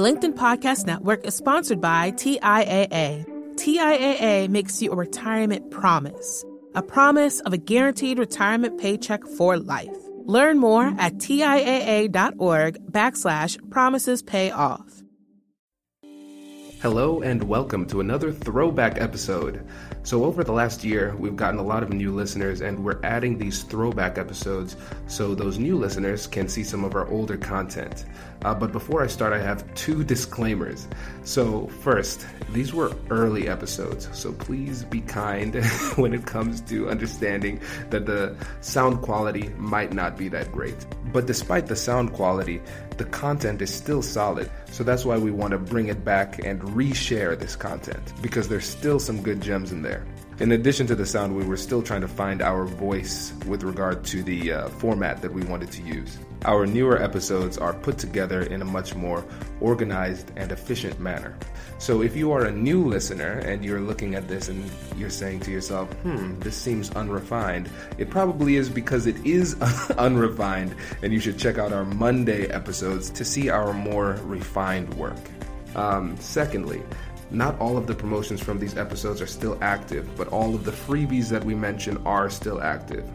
The LinkedIn Podcast Network is sponsored by TIAA. TIAA makes you a retirement promise, a promise of a guaranteed retirement paycheck for life. Learn more at TIAA.org backslash promises pay off. Hello and welcome to another throwback episode. So, over the last year, we've gotten a lot of new listeners, and we're adding these throwback episodes so those new listeners can see some of our older content. Uh, but before I start, I have two disclaimers. So, first, these were early episodes, so please be kind when it comes to understanding that the sound quality might not be that great. But despite the sound quality, the content is still solid. So that's why we want to bring it back and reshare this content because there's still some good gems in there. In addition to the sound, we were still trying to find our voice with regard to the uh, format that we wanted to use. Our newer episodes are put together in a much more organized and efficient manner. So if you are a new listener and you're looking at this and you're saying to yourself, hmm, this seems unrefined, it probably is because it is unrefined, and you should check out our Monday episodes to see our more refined work. Um, secondly, not all of the promotions from these episodes are still active, but all of the freebies that we mention are still active.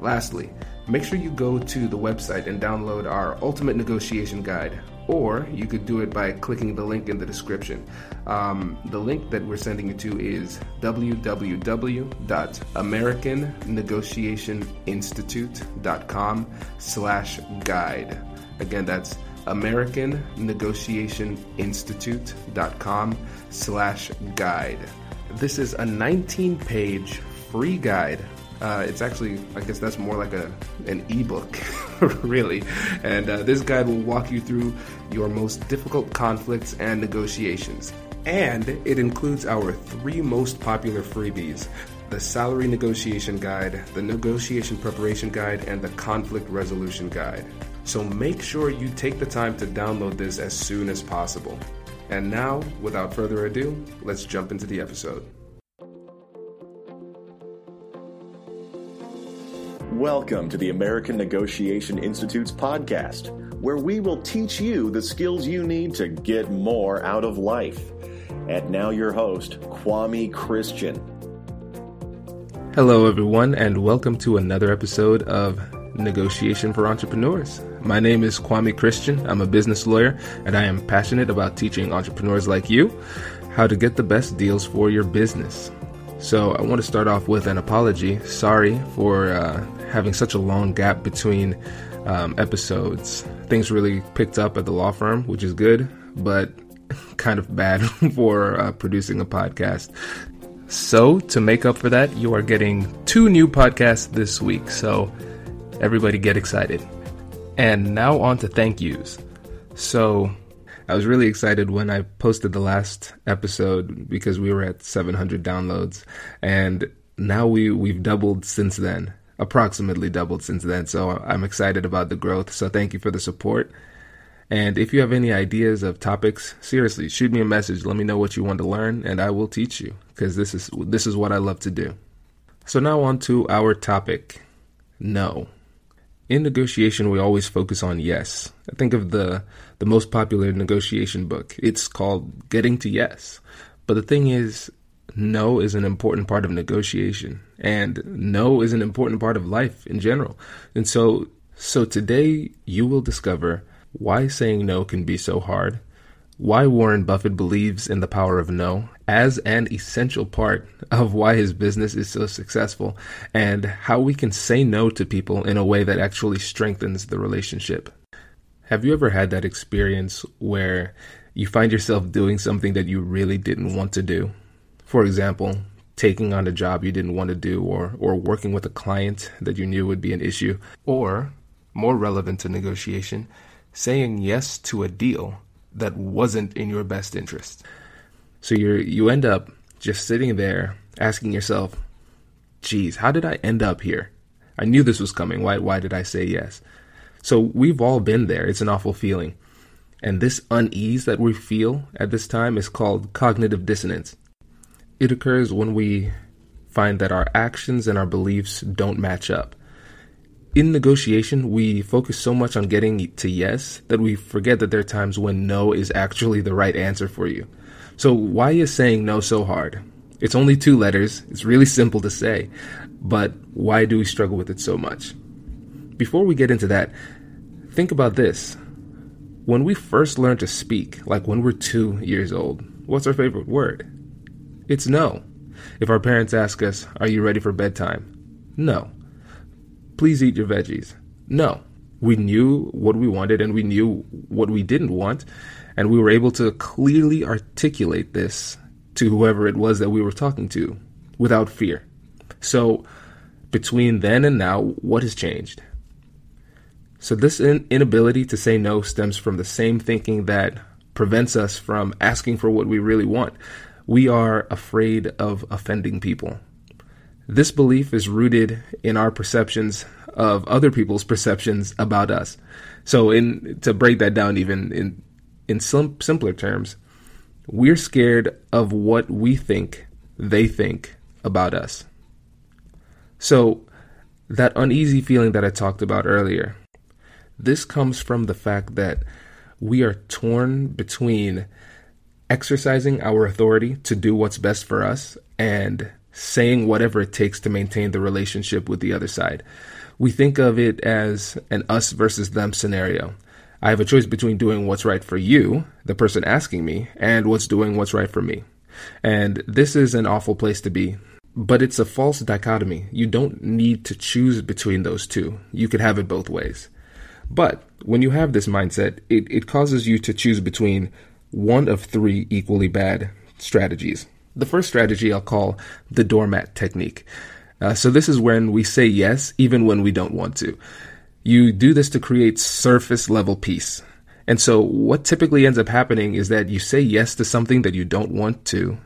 Lastly, make sure you go to the website and download our Ultimate Negotiation Guide, or you could do it by clicking the link in the description. Um, the link that we're sending you to is www.americannegotiationinstitute.com slash guide. Again, that's americannegotiationinstitute.com slash guide. This is a 19-page free guide uh, it's actually, I guess that's more like a an ebook, really. And uh, this guide will walk you through your most difficult conflicts and negotiations. And it includes our three most popular freebies the Salary Negotiation Guide, the Negotiation Preparation Guide, and the Conflict Resolution Guide. So make sure you take the time to download this as soon as possible. And now, without further ado, let's jump into the episode. Welcome to the American Negotiation Institute's podcast, where we will teach you the skills you need to get more out of life. And now, your host, Kwame Christian. Hello, everyone, and welcome to another episode of Negotiation for Entrepreneurs. My name is Kwame Christian. I'm a business lawyer, and I am passionate about teaching entrepreneurs like you how to get the best deals for your business. So, I want to start off with an apology. Sorry for uh, having such a long gap between um, episodes. Things really picked up at the law firm, which is good, but kind of bad for uh, producing a podcast. So, to make up for that, you are getting two new podcasts this week. So, everybody get excited. And now, on to thank yous. So, I was really excited when I posted the last episode because we were at 700 downloads, and now we we've doubled since then approximately doubled since then. So I'm excited about the growth. So thank you for the support. And if you have any ideas of topics, seriously, shoot me a message. Let me know what you want to learn and I will teach you because this is this is what I love to do. So now on to our topic. No. In negotiation, we always focus on yes. I think of the the most popular negotiation book. It's called Getting to Yes. But the thing is, no is an important part of negotiation and no is an important part of life in general. And so so today you will discover why saying no can be so hard, why Warren Buffett believes in the power of no as an essential part of why his business is so successful, and how we can say no to people in a way that actually strengthens the relationship. Have you ever had that experience where you find yourself doing something that you really didn't want to do? For example, taking on a job you didn't want to do or or working with a client that you knew would be an issue or more relevant to negotiation, saying yes to a deal that wasn't in your best interest. So you you end up just sitting there asking yourself, "Geez, how did I end up here? I knew this was coming. Why why did I say yes?" So we've all been there. It's an awful feeling. And this unease that we feel at this time is called cognitive dissonance. It occurs when we find that our actions and our beliefs don't match up. in negotiation, we focus so much on getting to yes that we forget that there are times when no is actually the right answer for you. So, why is saying no so hard? It's only two letters, it's really simple to say, but why do we struggle with it so much? Before we get into that, think about this. When we first learn to speak, like when we're two years old, what's our favorite word? It's no. If our parents ask us, Are you ready for bedtime? No please eat your veggies. No. We knew what we wanted and we knew what we didn't want. And we were able to clearly articulate this to whoever it was that we were talking to without fear. So, between then and now, what has changed? So, this in- inability to say no stems from the same thinking that prevents us from asking for what we really want. We are afraid of offending people. This belief is rooted in our perceptions of other people's perceptions about us. So, in to break that down even in in sim- simpler terms, we're scared of what we think they think about us. So, that uneasy feeling that I talked about earlier, this comes from the fact that we are torn between exercising our authority to do what's best for us and saying whatever it takes to maintain the relationship with the other side. We think of it as an us versus them scenario. I have a choice between doing what's right for you, the person asking me, and what's doing what's right for me. And this is an awful place to be. But it's a false dichotomy. You don't need to choose between those two. You could have it both ways. But when you have this mindset, it, it causes you to choose between one of three equally bad strategies. The first strategy I'll call the doormat technique. Uh, so this is when we say yes even when we don't want to. You do this to create surface level peace. And so what typically ends up happening is that you say yes to something that you don't want to,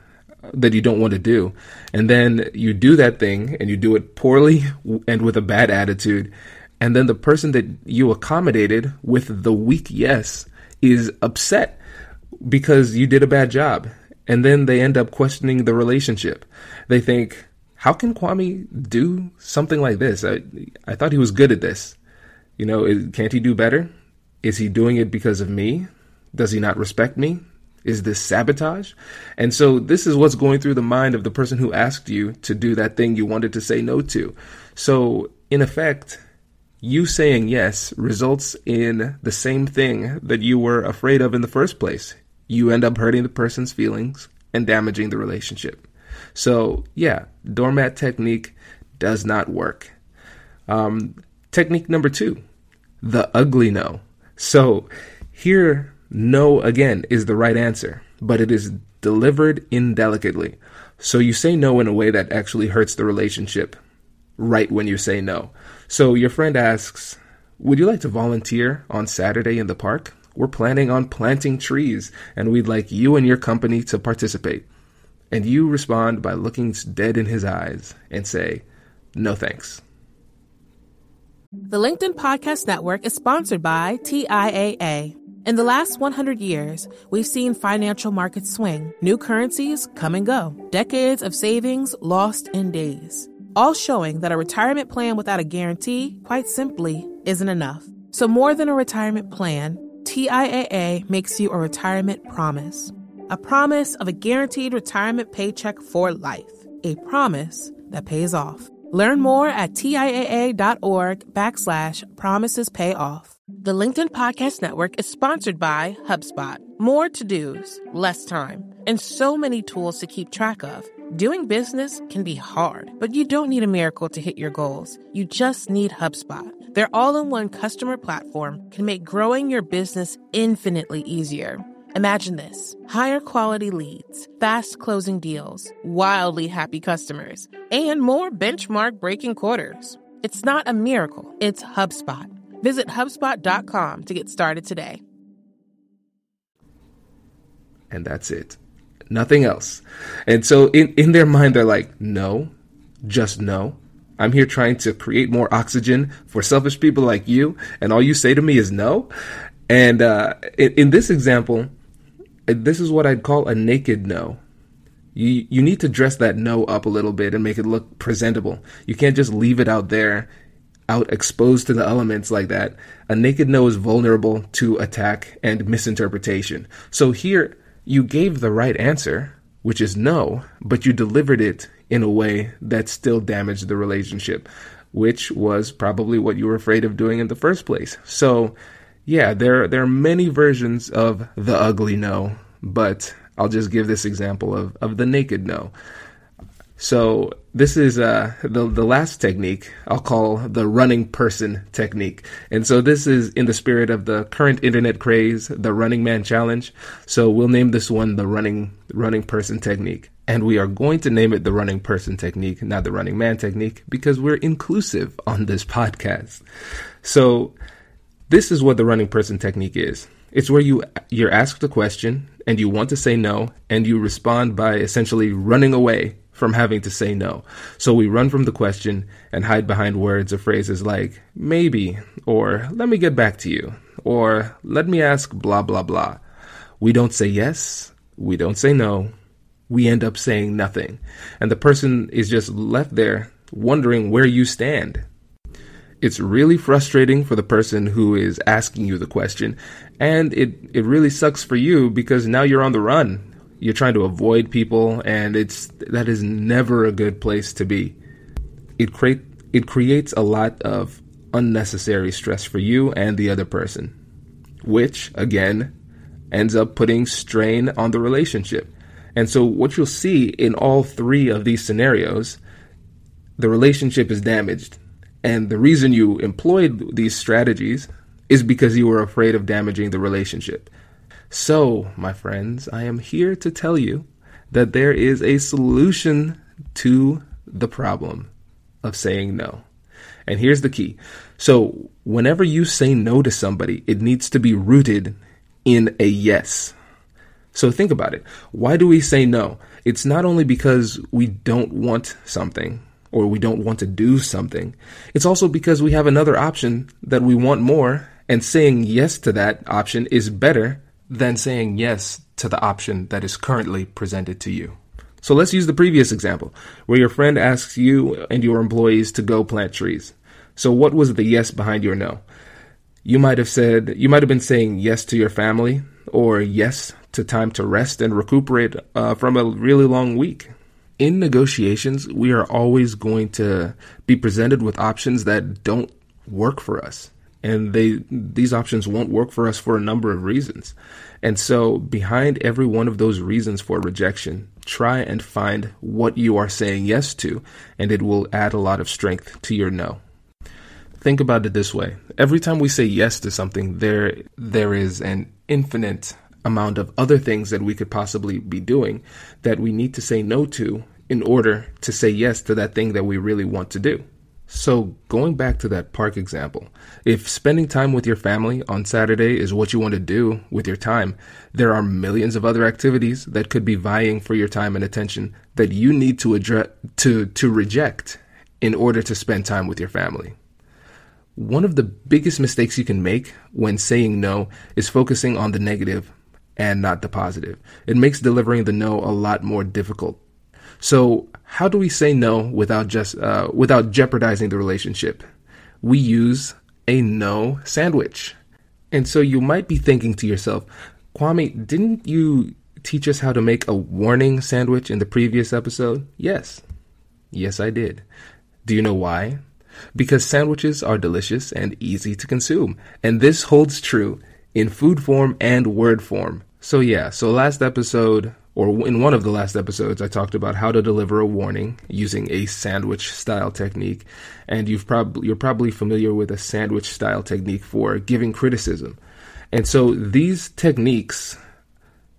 that you don't want to do. And then you do that thing and you do it poorly and with a bad attitude. And then the person that you accommodated with the weak yes is upset because you did a bad job and then they end up questioning the relationship. They think, how can Kwame do something like this? I, I thought he was good at this. You know, can't he do better? Is he doing it because of me? Does he not respect me? Is this sabotage? And so this is what's going through the mind of the person who asked you to do that thing you wanted to say no to. So in effect, you saying yes results in the same thing that you were afraid of in the first place you end up hurting the person's feelings and damaging the relationship. So, yeah, doormat technique does not work. Um, technique number two, the ugly no. So, here, no again is the right answer, but it is delivered indelicately. So, you say no in a way that actually hurts the relationship right when you say no. So, your friend asks, Would you like to volunteer on Saturday in the park? We're planning on planting trees, and we'd like you and your company to participate. And you respond by looking dead in his eyes and say, No thanks. The LinkedIn Podcast Network is sponsored by TIAA. In the last 100 years, we've seen financial markets swing, new currencies come and go, decades of savings lost in days, all showing that a retirement plan without a guarantee, quite simply, isn't enough. So, more than a retirement plan, TIAA makes you a retirement promise. A promise of a guaranteed retirement paycheck for life. A promise that pays off. Learn more at TIAA.org backslash promises pay off. The LinkedIn Podcast Network is sponsored by HubSpot. More to dos, less time, and so many tools to keep track of. Doing business can be hard, but you don't need a miracle to hit your goals. You just need HubSpot. Their all in one customer platform can make growing your business infinitely easier. Imagine this higher quality leads, fast closing deals, wildly happy customers, and more benchmark breaking quarters. It's not a miracle, it's HubSpot. Visit HubSpot.com to get started today. And that's it. Nothing else. And so in, in their mind, they're like, no, just no. I'm here trying to create more oxygen for selfish people like you, and all you say to me is no. And uh, in, in this example, this is what I'd call a naked no. You you need to dress that no up a little bit and make it look presentable. You can't just leave it out there out exposed to the elements like that, a naked no is vulnerable to attack and misinterpretation. So here, you gave the right answer, which is no, but you delivered it in a way that still damaged the relationship, which was probably what you were afraid of doing in the first place. So, yeah, there there are many versions of the ugly no, but I'll just give this example of of the naked no. So this is uh, the the last technique I'll call the running person technique, and so this is in the spirit of the current internet craze, the Running Man challenge. So we'll name this one the running running person technique, and we are going to name it the running person technique, not the running man technique, because we're inclusive on this podcast. So this is what the running person technique is. It's where you you're asked a question and you want to say no, and you respond by essentially running away from having to say no. So we run from the question and hide behind words or phrases like maybe, or let me get back to you, or let me ask blah, blah, blah. We don't say yes, we don't say no, we end up saying nothing. And the person is just left there wondering where you stand. It's really frustrating for the person who is asking you the question, and it, it really sucks for you because now you're on the run you're trying to avoid people and it's that is never a good place to be it create it creates a lot of unnecessary stress for you and the other person which again ends up putting strain on the relationship and so what you'll see in all three of these scenarios the relationship is damaged and the reason you employed these strategies is because you were afraid of damaging the relationship so, my friends, I am here to tell you that there is a solution to the problem of saying no. And here's the key. So, whenever you say no to somebody, it needs to be rooted in a yes. So, think about it. Why do we say no? It's not only because we don't want something or we don't want to do something, it's also because we have another option that we want more, and saying yes to that option is better than saying yes to the option that is currently presented to you. So let's use the previous example, where your friend asks you and your employees to go plant trees. So what was the yes behind your no? You might have said, you might have been saying yes to your family, or yes to time to rest and recuperate uh, from a really long week. In negotiations, we are always going to be presented with options that don't work for us and they these options won't work for us for a number of reasons. And so behind every one of those reasons for rejection, try and find what you are saying yes to, and it will add a lot of strength to your no. Think about it this way. Every time we say yes to something, there there is an infinite amount of other things that we could possibly be doing that we need to say no to in order to say yes to that thing that we really want to do. So, going back to that park example, if spending time with your family on Saturday is what you want to do with your time, there are millions of other activities that could be vying for your time and attention that you need to address to to reject in order to spend time with your family. One of the biggest mistakes you can make when saying no is focusing on the negative and not the positive. It makes delivering the no a lot more difficult so how do we say no without just uh, without jeopardizing the relationship? We use a no sandwich. And so you might be thinking to yourself, Kwame, didn't you teach us how to make a warning sandwich in the previous episode? Yes. Yes, I did. Do you know why? Because sandwiches are delicious and easy to consume. And this holds true in food form and word form. So yeah, so last episode or in one of the last episodes, I talked about how to deliver a warning using a sandwich style technique. And you've probably, you're probably familiar with a sandwich style technique for giving criticism. And so these techniques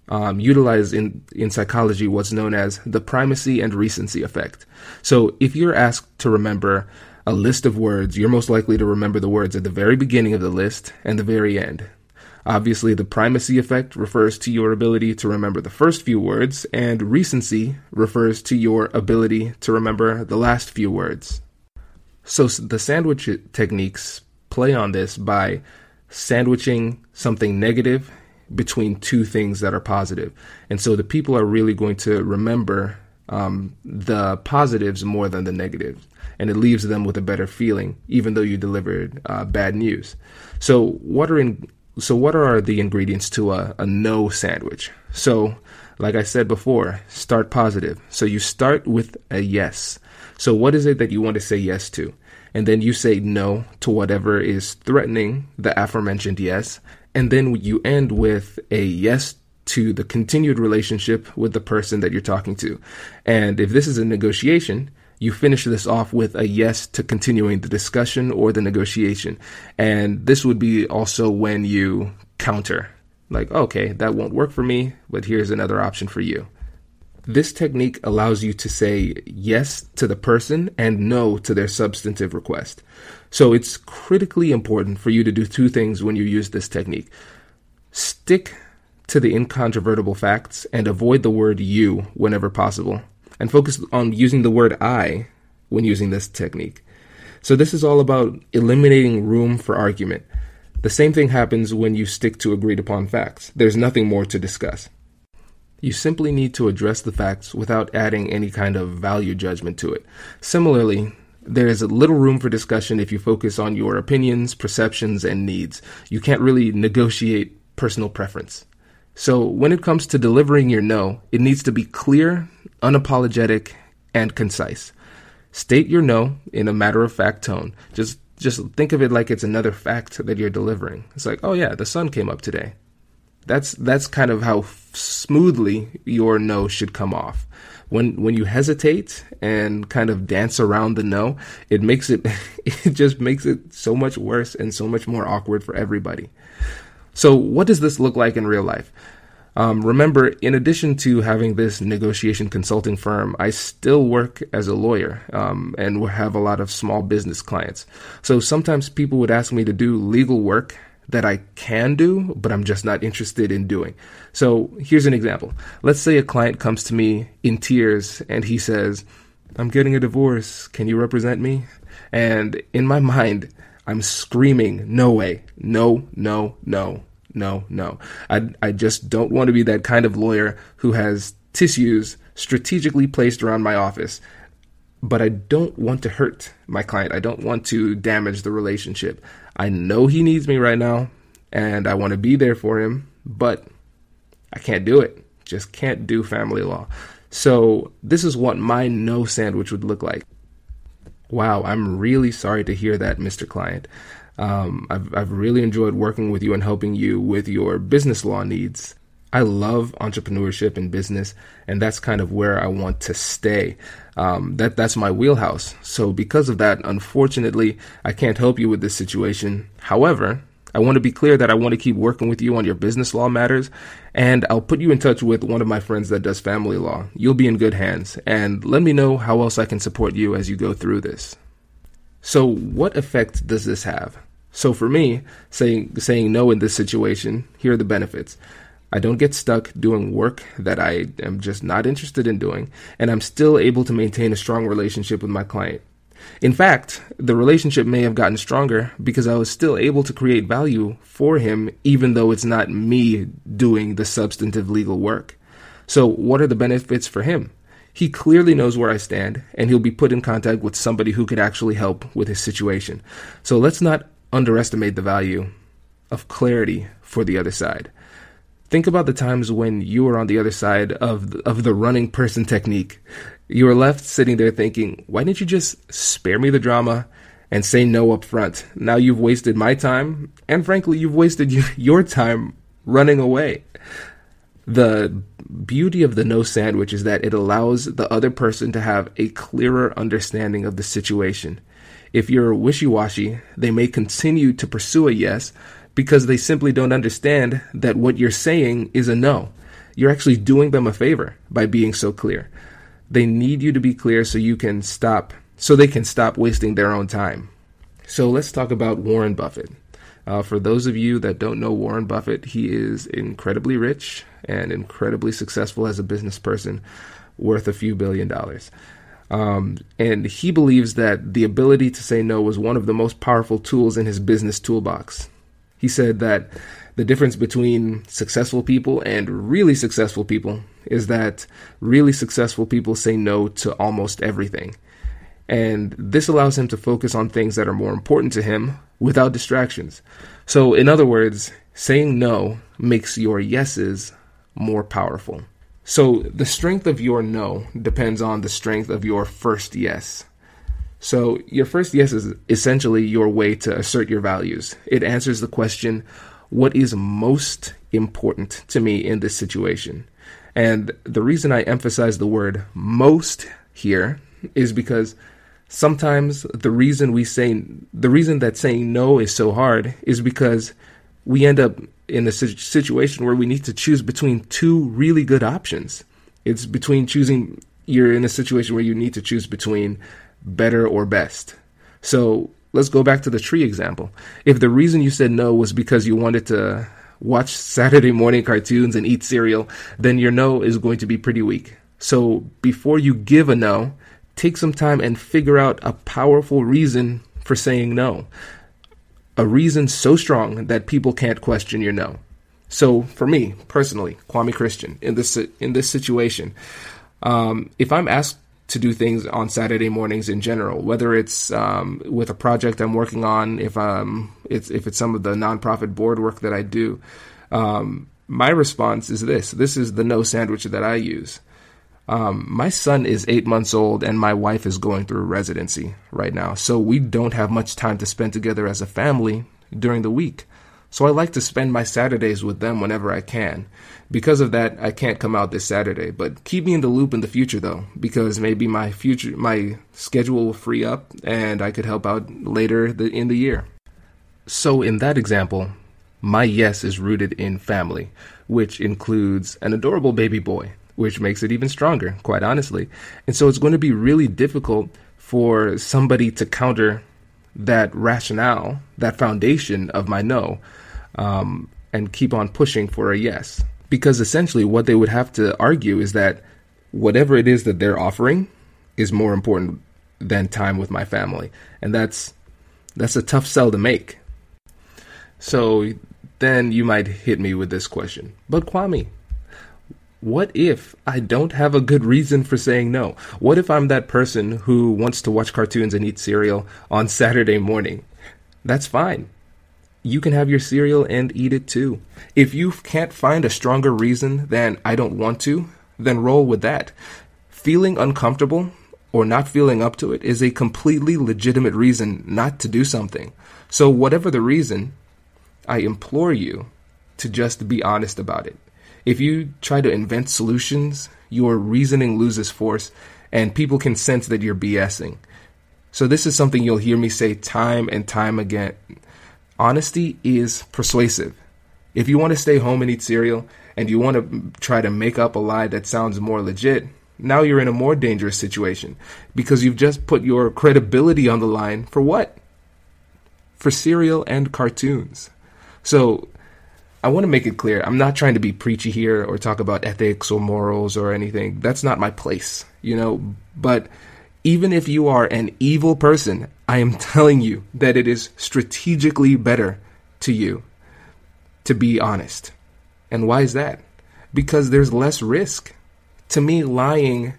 um, utilize in, in psychology what's known as the primacy and recency effect. So if you're asked to remember a list of words, you're most likely to remember the words at the very beginning of the list and the very end. Obviously, the primacy effect refers to your ability to remember the first few words, and recency refers to your ability to remember the last few words. So the sandwich techniques play on this by sandwiching something negative between two things that are positive. And so the people are really going to remember um, the positives more than the negatives, and it leaves them with a better feeling, even though you delivered uh, bad news. So, what are in, so what are the ingredients to a, a no sandwich? So, like I said before, start positive. So you start with a yes. So what is it that you want to say yes to? And then you say no to whatever is threatening the aforementioned yes. And then you end with a yes to the continued relationship with the person that you're talking to. And if this is a negotiation, you finish this off with a yes to continuing the discussion or the negotiation. And this would be also when you counter. Like, okay, that won't work for me, but here's another option for you. This technique allows you to say yes to the person and no to their substantive request. So it's critically important for you to do two things when you use this technique. Stick to the incontrovertible facts and avoid the word you whenever possible, and focus on using the word I when using this technique. So, this is all about eliminating room for argument. The same thing happens when you stick to agreed upon facts. There's nothing more to discuss. You simply need to address the facts without adding any kind of value judgment to it. Similarly, there is little room for discussion if you focus on your opinions, perceptions, and needs. You can't really negotiate personal preference. So, when it comes to delivering your no, it needs to be clear, unapologetic, and concise. State your no in a matter of fact tone. Just just think of it like it's another fact that you're delivering. It's like, "Oh yeah, the sun came up today." That's that's kind of how smoothly your no should come off. When when you hesitate and kind of dance around the no, it makes it it just makes it so much worse and so much more awkward for everybody. So, what does this look like in real life? Um, remember, in addition to having this negotiation consulting firm, I still work as a lawyer um, and have a lot of small business clients. So sometimes people would ask me to do legal work that I can do, but I'm just not interested in doing. So here's an example. Let's say a client comes to me in tears and he says, I'm getting a divorce. Can you represent me? And in my mind, I'm screaming, no way, no, no, no, no, no. I, I just don't want to be that kind of lawyer who has tissues strategically placed around my office. But I don't want to hurt my client. I don't want to damage the relationship. I know he needs me right now and I want to be there for him, but I can't do it. Just can't do family law. So, this is what my no sandwich would look like. Wow, I'm really sorry to hear that, Mr. Client. Um, I've, I've really enjoyed working with you and helping you with your business law needs. I love entrepreneurship and business, and that's kind of where I want to stay. Um, that that's my wheelhouse. So because of that, unfortunately, I can't help you with this situation. However, I want to be clear that I want to keep working with you on your business law matters, and I'll put you in touch with one of my friends that does family law. You'll be in good hands, and let me know how else I can support you as you go through this. So, what effect does this have? So, for me, saying saying no in this situation, here are the benefits. I don't get stuck doing work that I am just not interested in doing, and I'm still able to maintain a strong relationship with my client. In fact, the relationship may have gotten stronger because I was still able to create value for him, even though it's not me doing the substantive legal work. So, what are the benefits for him? He clearly knows where I stand, and he'll be put in contact with somebody who could actually help with his situation. So, let's not underestimate the value of clarity for the other side. Think about the times when you were on the other side of the, of the running person technique. You were left sitting there thinking, why didn't you just spare me the drama and say no up front? Now you've wasted my time, and frankly, you've wasted your time running away. The beauty of the no sandwich is that it allows the other person to have a clearer understanding of the situation. If you're wishy washy, they may continue to pursue a yes because they simply don't understand that what you're saying is a no. You're actually doing them a favor by being so clear. They need you to be clear so you can stop, so they can stop wasting their own time. So let's talk about Warren Buffett. Uh, for those of you that don't know Warren Buffett, he is incredibly rich and incredibly successful as a business person, worth a few billion dollars. Um, and he believes that the ability to say no was one of the most powerful tools in his business toolbox. He said that The difference between successful people and really successful people is that really successful people say no to almost everything. And this allows him to focus on things that are more important to him without distractions. So, in other words, saying no makes your yeses more powerful. So, the strength of your no depends on the strength of your first yes. So, your first yes is essentially your way to assert your values. It answers the question, What is most important to me in this situation? And the reason I emphasize the word most here is because sometimes the reason we say the reason that saying no is so hard is because we end up in a situation where we need to choose between two really good options. It's between choosing you're in a situation where you need to choose between better or best. So let's go back to the tree example. If the reason you said no was because you wanted to watch Saturday morning cartoons and eat cereal, then your no is going to be pretty weak. So before you give a no, take some time and figure out a powerful reason for saying no. A reason so strong that people can't question your no. So for me personally, Kwame Christian, in this in this situation, um, if I'm asked to do things on Saturday mornings in general, whether it's um, with a project I'm working on, if um, it's if it's some of the nonprofit board work that I do. Um, my response is this: This is the no sandwich that I use. Um, my son is eight months old, and my wife is going through residency right now, so we don't have much time to spend together as a family during the week. So I like to spend my Saturdays with them whenever I can. Because of that, I can't come out this Saturday, but keep me in the loop in the future though, because maybe my future my schedule will free up and I could help out later the, in the year. So in that example, my yes is rooted in family, which includes an adorable baby boy, which makes it even stronger, quite honestly. And so it's going to be really difficult for somebody to counter that rationale, that foundation of my no, um, and keep on pushing for a yes. Because essentially, what they would have to argue is that whatever it is that they're offering is more important than time with my family, and that's that's a tough sell to make. So then you might hit me with this question, but Kwame, what if I don't have a good reason for saying no? What if I'm that person who wants to watch cartoons and eat cereal on Saturday morning? That's fine you can have your cereal and eat it too. If you can't find a stronger reason than I don't want to, then roll with that. Feeling uncomfortable or not feeling up to it is a completely legitimate reason not to do something. So, whatever the reason, I implore you to just be honest about it. If you try to invent solutions, your reasoning loses force and people can sense that you're BSing. So, this is something you'll hear me say time and time again honesty is persuasive. If you want to stay home and eat cereal and you want to try to make up a lie that sounds more legit, now you're in a more dangerous situation because you've just put your credibility on the line for what? For cereal and cartoons. So I want to make it clear I'm not trying to be preachy here or talk about ethics or morals or anything. That's not my place, you know, but even if you are an evil person, I am telling you that it is strategically better to you to be honest. And why is that? Because there's less risk. To me, lying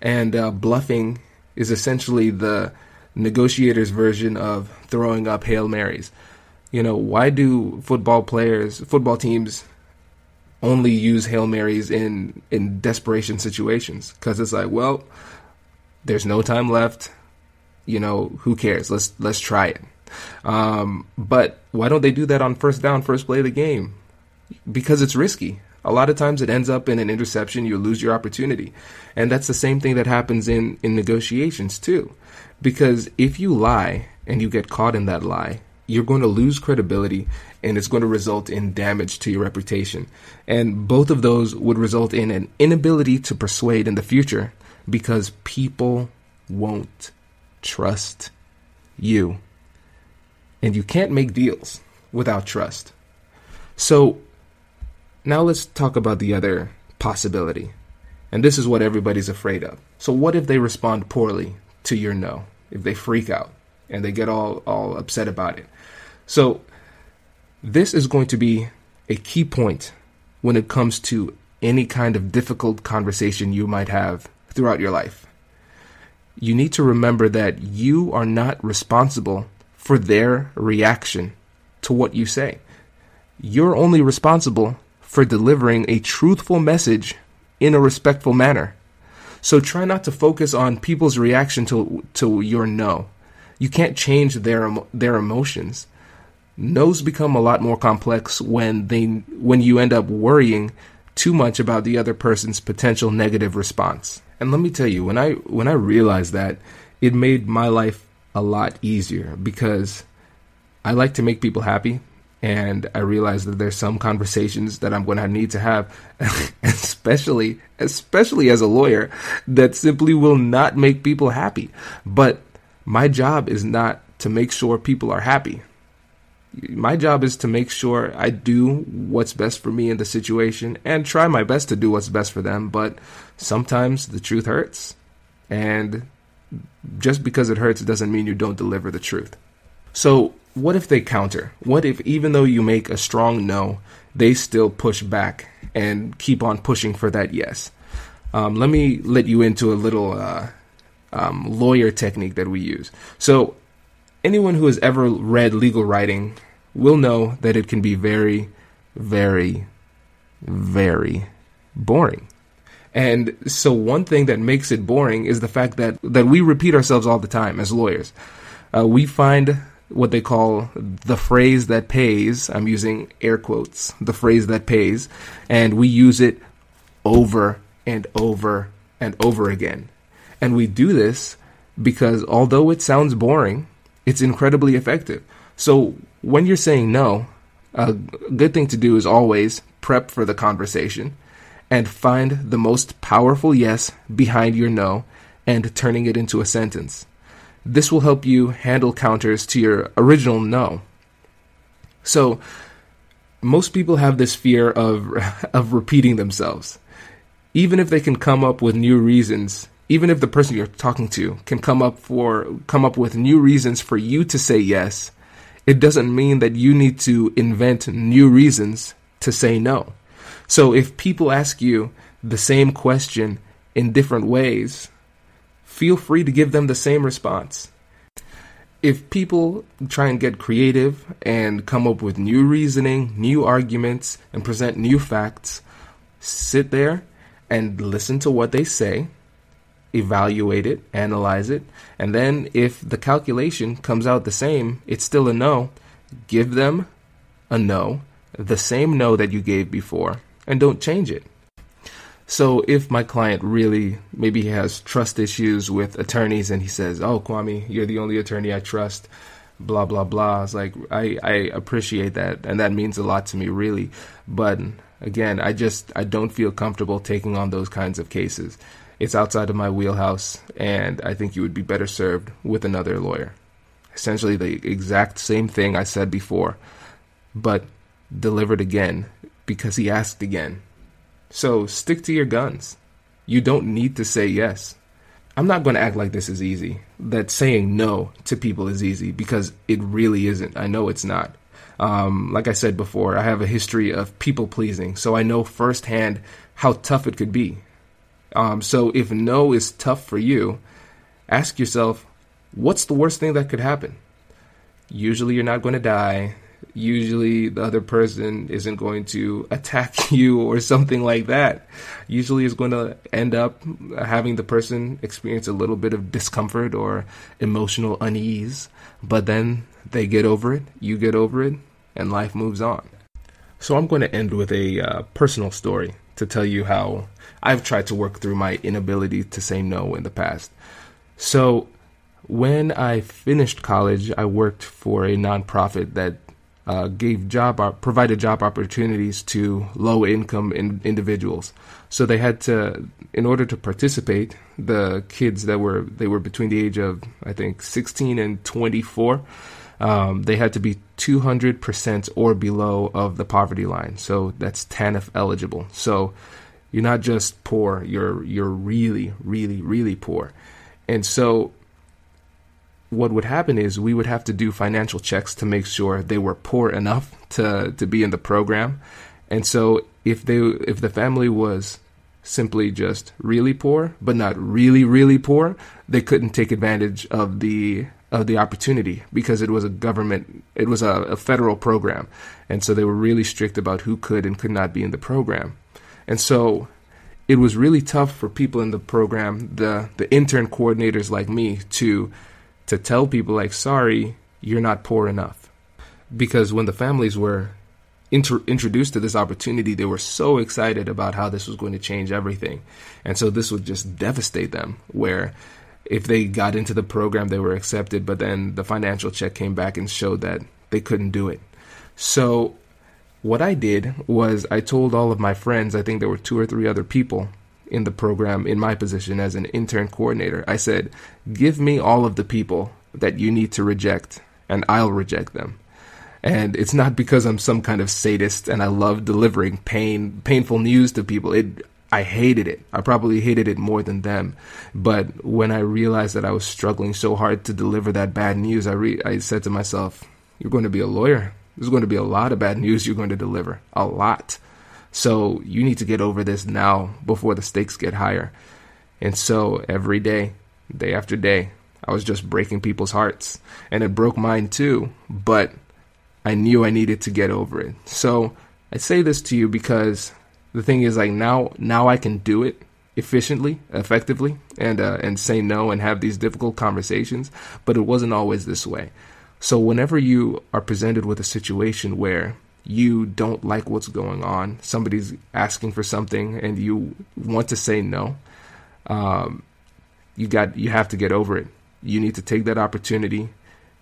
and uh, bluffing is essentially the negotiator's version of throwing up Hail Marys. You know, why do football players, football teams only use Hail Marys in, in desperation situations? Because it's like, well, there's no time left. You know, who cares? Let's let's try it. Um, but why don't they do that on first down, first play of the game? Because it's risky. A lot of times it ends up in an interception. You lose your opportunity, and that's the same thing that happens in in negotiations too. Because if you lie and you get caught in that lie, you're going to lose credibility and it's going to result in damage to your reputation. And both of those would result in an inability to persuade in the future because people won't trust you. And you can't make deals without trust. So now let's talk about the other possibility. And this is what everybody's afraid of. So what if they respond poorly to your no? If they freak out and they get all all upset about it. So this is going to be a key point when it comes to any kind of difficult conversation you might have throughout your life. You need to remember that you are not responsible for their reaction to what you say. You're only responsible for delivering a truthful message in a respectful manner. So try not to focus on people's reaction to to your no. You can't change their their emotions. No's become a lot more complex when they when you end up worrying too much about the other person's potential negative response. And let me tell you, when I when I realized that, it made my life a lot easier because I like to make people happy and I realize that there's some conversations that I'm going to need to have, especially especially as a lawyer, that simply will not make people happy. But my job is not to make sure people are happy. My job is to make sure I do what's best for me in the situation and try my best to do what's best for them. But sometimes the truth hurts. And just because it hurts doesn't mean you don't deliver the truth. So what if they counter? What if even though you make a strong no, they still push back and keep on pushing for that yes? Um, let me let you into a little uh, um, lawyer technique that we use. So, anyone who has ever read legal writing will know that it can be very, very, very boring. And so, one thing that makes it boring is the fact that that we repeat ourselves all the time as lawyers. Uh, we find what they call the phrase that pays. I'm using air quotes, the phrase that pays, and we use it over and over and over again. And we do this because although it sounds boring, it's incredibly effective. So when you're saying no, a good thing to do is always prep for the conversation and find the most powerful yes behind your no and turning it into a sentence. This will help you handle counters to your original no. So, most people have this fear of of repeating themselves. Even if they can come up with new reasons, even if the person you're talking to can come up for come up with new reasons for you to say yes, it doesn't mean that you need to invent new reasons to say no. So if people ask you the same question in different ways, feel free to give them the same response. If people try and get creative and come up with new reasoning, new arguments, and present new facts, sit there and listen to what they say, evaluate it, analyze it, and then if the calculation comes out the same, it's still a no, give them a no, the same no that you gave before, and don't change it. So if my client really maybe he has trust issues with attorneys and he says, "Oh, Kwame, you're the only attorney I trust," blah blah blah. It's like I I appreciate that and that means a lot to me really, but again, I just I don't feel comfortable taking on those kinds of cases. It's outside of my wheelhouse and I think you would be better served with another lawyer. Essentially the exact same thing I said before, but delivered again because he asked again so stick to your guns. You don't need to say yes. I'm not going to act like this is easy, that saying no to people is easy, because it really isn't. I know it's not. Um, like I said before, I have a history of people pleasing, so I know firsthand how tough it could be. Um, so if no is tough for you, ask yourself, what's the worst thing that could happen? Usually you're not going to die usually the other person isn't going to attack you or something like that. Usually it's going to end up having the person experience a little bit of discomfort or emotional unease, but then they get over it, you get over it, and life moves on. So I'm going to end with a uh, personal story to tell you how I've tried to work through my inability to say no in the past. So when I finished college, I worked for a nonprofit that uh, gave job provided job opportunities to low income in, individuals. So they had to, in order to participate, the kids that were they were between the age of I think 16 and 24. Um, they had to be 200% or below of the poverty line. So that's TANF eligible. So you're not just poor, you're you're really, really, really poor. And so what would happen is we would have to do financial checks to make sure they were poor enough to, to be in the program. And so if they if the family was simply just really poor, but not really, really poor, they couldn't take advantage of the of the opportunity because it was a government it was a, a federal program. And so they were really strict about who could and could not be in the program. And so it was really tough for people in the program, the the intern coordinators like me, to to tell people like, sorry, you're not poor enough. Because when the families were inter- introduced to this opportunity, they were so excited about how this was going to change everything. And so this would just devastate them, where if they got into the program, they were accepted, but then the financial check came back and showed that they couldn't do it. So what I did was I told all of my friends, I think there were two or three other people in the program in my position as an intern coordinator. I said, give me all of the people that you need to reject, and I'll reject them. And it's not because I'm some kind of sadist and I love delivering pain, painful news to people. It, I hated it. I probably hated it more than them. But when I realized that I was struggling so hard to deliver that bad news, I re- I said to myself, "You're going to be a lawyer. There's going to be a lot of bad news you're going to deliver. A lot. So you need to get over this now before the stakes get higher. And so every day, day after day, I was just breaking people's hearts. And it broke mine too. But I knew I needed to get over it. So I say this to you because the thing is like now now I can do it efficiently, effectively, and uh, and say no and have these difficult conversations. But it wasn't always this way. So, whenever you are presented with a situation where you don't like what's going on, somebody's asking for something, and you want to say no, um, you got you have to get over it. You need to take that opportunity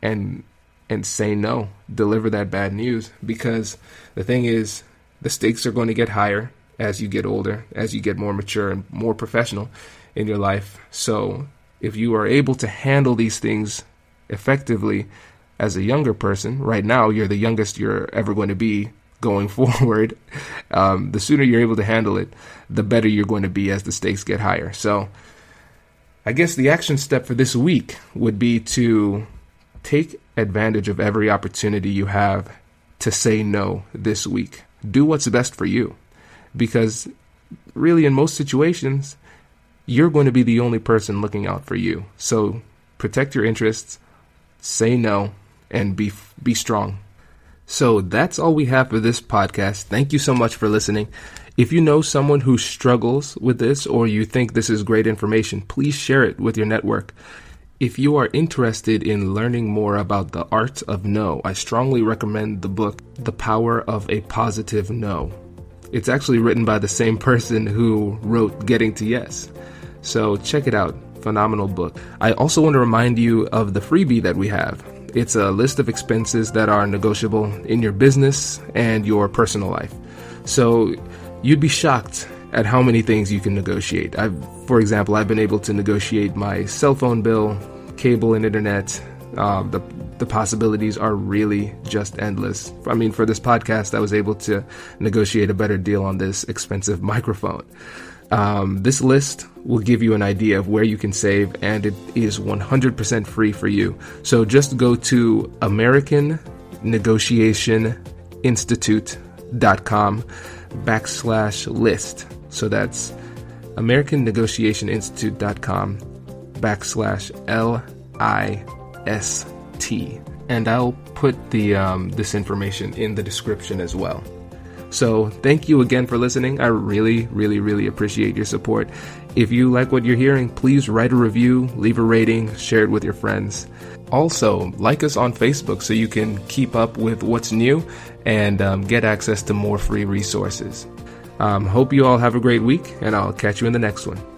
and and say no, deliver that bad news because the thing is, the stakes are going to get higher as you get older, as you get more mature and more professional in your life. So, if you are able to handle these things effectively, as a younger person, right now you're the youngest you're ever going to be going forward. Um, the sooner you're able to handle it, the better you're going to be as the stakes get higher. So, I guess the action step for this week would be to take advantage of every opportunity you have to say no this week. Do what's best for you. Because really, in most situations, you're going to be the only person looking out for you. So protect your interests, say no, and be be strong. So that's all we have for this podcast. Thank you so much for listening. If you know someone who struggles with this or you think this is great information, please share it with your network. If you are interested in learning more about the art of no, I strongly recommend the book The Power of a Positive No. It's actually written by the same person who wrote Getting to Yes. So check it out. Phenomenal book. I also want to remind you of the freebie that we have. It's a list of expenses that are negotiable in your business and your personal life. So you'd be shocked at how many things you can negotiate. I've, for example, I've been able to negotiate my cell phone bill, cable and internet. Um, the the possibilities are really just endless. I mean, for this podcast, I was able to negotiate a better deal on this expensive microphone. Um, this list will give you an idea of where you can save, and it is 100% free for you. So just go to AmericanNegotiationInstitute.com backslash list. So that's AmericanNegotiationInstitute.com backslash L I S And I'll put the um, this information in the description as well. So thank you again for listening. I really, really, really appreciate your support. If you like what you're hearing, please write a review, leave a rating, share it with your friends. Also, like us on Facebook so you can keep up with what's new and um, get access to more free resources. Um, hope you all have a great week, and I'll catch you in the next one.